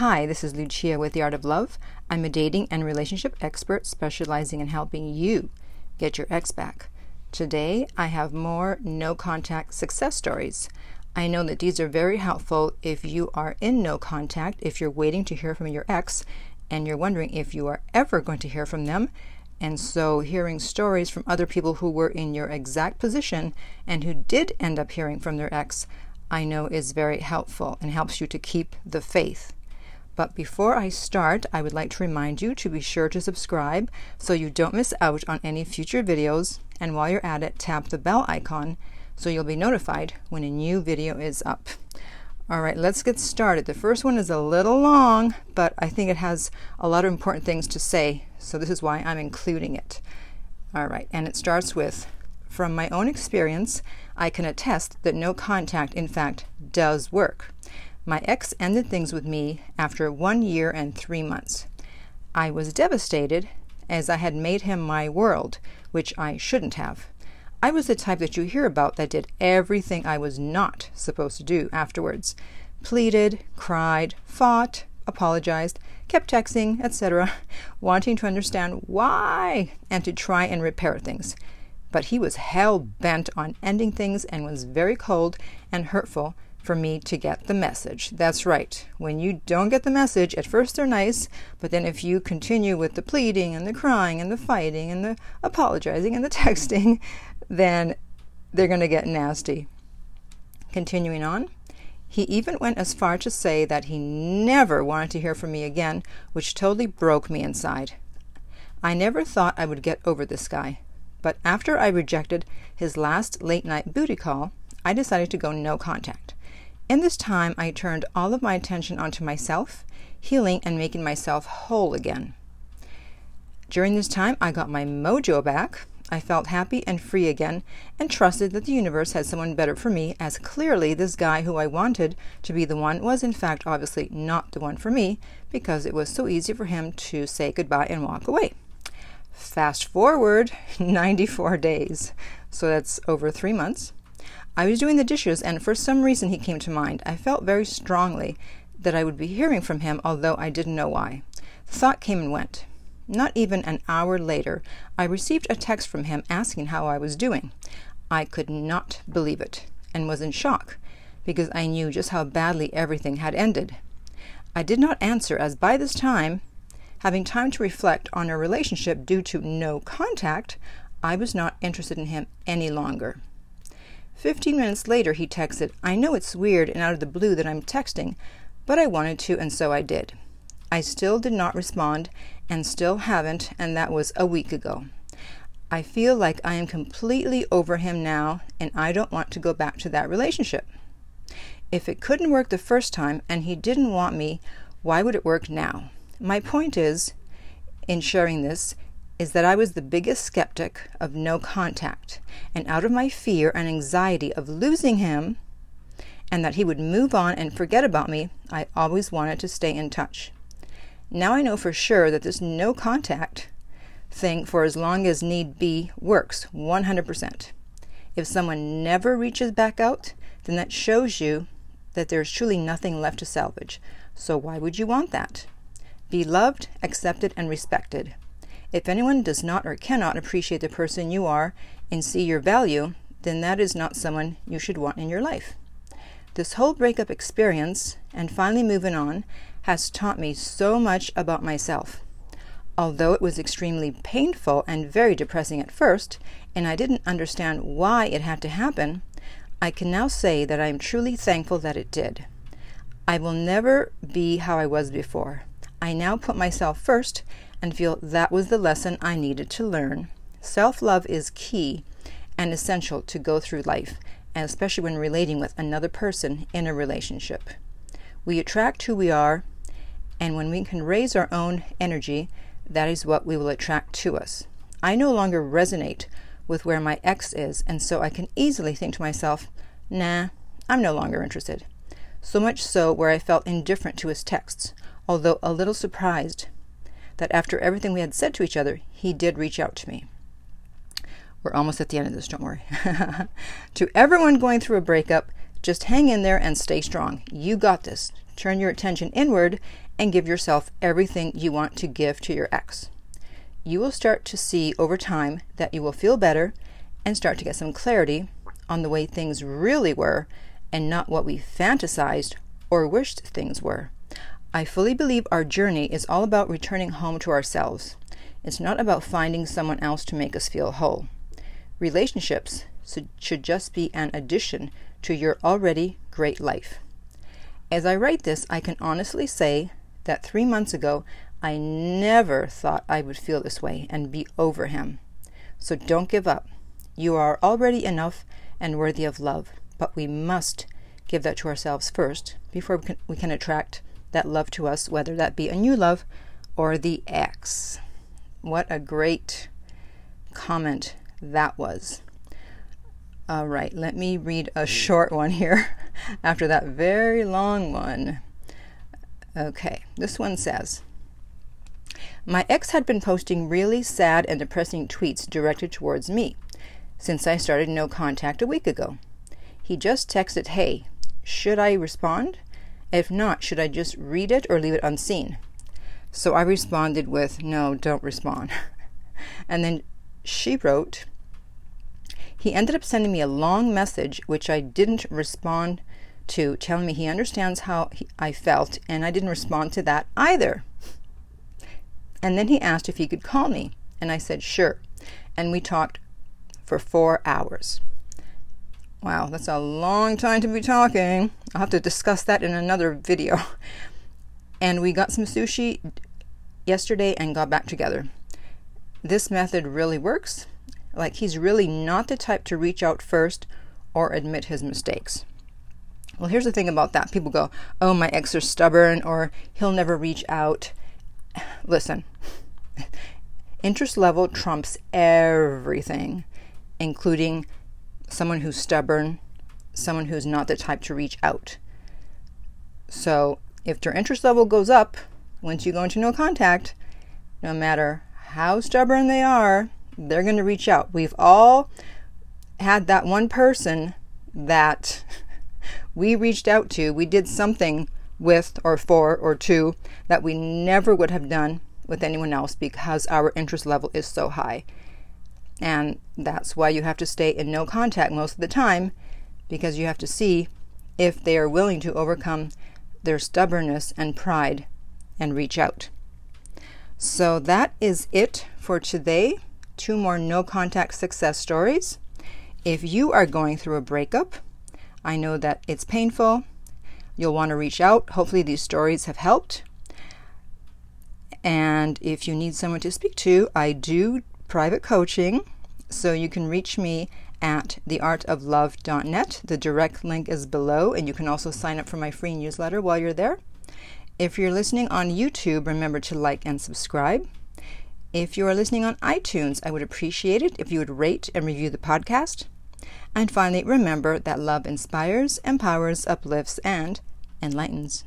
Hi, this is Lucia with The Art of Love. I'm a dating and relationship expert specializing in helping you get your ex back. Today, I have more no contact success stories. I know that these are very helpful if you are in no contact, if you're waiting to hear from your ex, and you're wondering if you are ever going to hear from them. And so, hearing stories from other people who were in your exact position and who did end up hearing from their ex, I know is very helpful and helps you to keep the faith. But before I start, I would like to remind you to be sure to subscribe so you don't miss out on any future videos. And while you're at it, tap the bell icon so you'll be notified when a new video is up. All right, let's get started. The first one is a little long, but I think it has a lot of important things to say, so this is why I'm including it. All right, and it starts with From my own experience, I can attest that no contact, in fact, does work. My ex ended things with me after one year and three months. I was devastated as I had made him my world, which I shouldn't have. I was the type that you hear about that did everything I was not supposed to do afterwards pleaded, cried, fought, apologized, kept texting, etc., wanting to understand why and to try and repair things. But he was hell bent on ending things and was very cold and hurtful for me to get the message. That's right. When you don't get the message, at first they're nice, but then if you continue with the pleading and the crying and the fighting and the apologizing and the texting, then they're going to get nasty. Continuing on, he even went as far to say that he never wanted to hear from me again, which totally broke me inside. I never thought I would get over this guy, but after I rejected his last late night booty call, I decided to go no contact. In this time, I turned all of my attention onto myself, healing and making myself whole again. During this time, I got my mojo back. I felt happy and free again and trusted that the universe had someone better for me, as clearly this guy who I wanted to be the one was, in fact, obviously not the one for me because it was so easy for him to say goodbye and walk away. Fast forward 94 days, so that's over three months. I was doing the dishes, and for some reason he came to mind. I felt very strongly that I would be hearing from him, although I didn't know why. The thought came and went. Not even an hour later, I received a text from him asking how I was doing. I could not believe it, and was in shock, because I knew just how badly everything had ended. I did not answer, as by this time, having time to reflect on our relationship due to no contact, I was not interested in him any longer. Fifteen minutes later, he texted, I know it's weird and out of the blue that I'm texting, but I wanted to, and so I did. I still did not respond, and still haven't, and that was a week ago. I feel like I am completely over him now, and I don't want to go back to that relationship. If it couldn't work the first time and he didn't want me, why would it work now? My point is, in sharing this, is that I was the biggest skeptic of no contact, and out of my fear and anxiety of losing him and that he would move on and forget about me, I always wanted to stay in touch. Now I know for sure that this no contact thing for as long as need be works 100%. If someone never reaches back out, then that shows you that there's truly nothing left to salvage. So why would you want that? Be loved, accepted, and respected. If anyone does not or cannot appreciate the person you are and see your value, then that is not someone you should want in your life. This whole breakup experience and finally moving on has taught me so much about myself. Although it was extremely painful and very depressing at first, and I didn't understand why it had to happen, I can now say that I am truly thankful that it did. I will never be how I was before. I now put myself first and feel that was the lesson I needed to learn. Self love is key and essential to go through life, and especially when relating with another person in a relationship. We attract who we are, and when we can raise our own energy, that is what we will attract to us. I no longer resonate with where my ex is, and so I can easily think to myself, nah, I'm no longer interested. So much so where I felt indifferent to his texts, although a little surprised that after everything we had said to each other, he did reach out to me. We're almost at the end of this, don't worry. to everyone going through a breakup, just hang in there and stay strong. You got this. turn your attention inward and give yourself everything you want to give to your ex. You will start to see over time that you will feel better and start to get some clarity on the way things really were and not what we fantasized or wished things were. I fully believe our journey is all about returning home to ourselves. It's not about finding someone else to make us feel whole. Relationships should just be an addition to your already great life. As I write this, I can honestly say that three months ago, I never thought I would feel this way and be over him. So don't give up. You are already enough and worthy of love, but we must give that to ourselves first before we can, we can attract that love to us, whether that be a new love or the ex. What a great comment that was. All right, let me read a short one here after that very long one. Okay, this one says My ex had been posting really sad and depressing tweets directed towards me since I started no contact a week ago. He just texted, Hey, should I respond? If not, should I just read it or leave it unseen? So I responded with, No, don't respond. and then she wrote, He ended up sending me a long message, which I didn't respond to, telling me he understands how he, I felt, and I didn't respond to that either. And then he asked if he could call me, and I said, Sure. And we talked for four hours. Wow, that's a long time to be talking. I'll have to discuss that in another video. And we got some sushi yesterday and got back together. This method really works. Like, he's really not the type to reach out first or admit his mistakes. Well, here's the thing about that people go, oh, my ex are stubborn or he'll never reach out. Listen, interest level trumps everything including someone who's stubborn, someone who's not the type to reach out. So, if their interest level goes up once you go into no contact, no matter how stubborn they are, they're going to reach out. We've all had that one person that we reached out to, we did something with or for or to that we never would have done with anyone else because our interest level is so high. And that's why you have to stay in no contact most of the time because you have to see if they are willing to overcome their stubbornness and pride and reach out. So that is it for today. Two more no contact success stories. If you are going through a breakup, I know that it's painful. You'll want to reach out. Hopefully, these stories have helped. And if you need someone to speak to, I do private coaching. So you can reach me at theartoflove.net. The direct link is below, and you can also sign up for my free newsletter while you're there. If you're listening on YouTube, remember to like and subscribe. If you are listening on iTunes, I would appreciate it if you would rate and review the podcast. And finally, remember that love inspires, empowers, uplifts, and enlightens.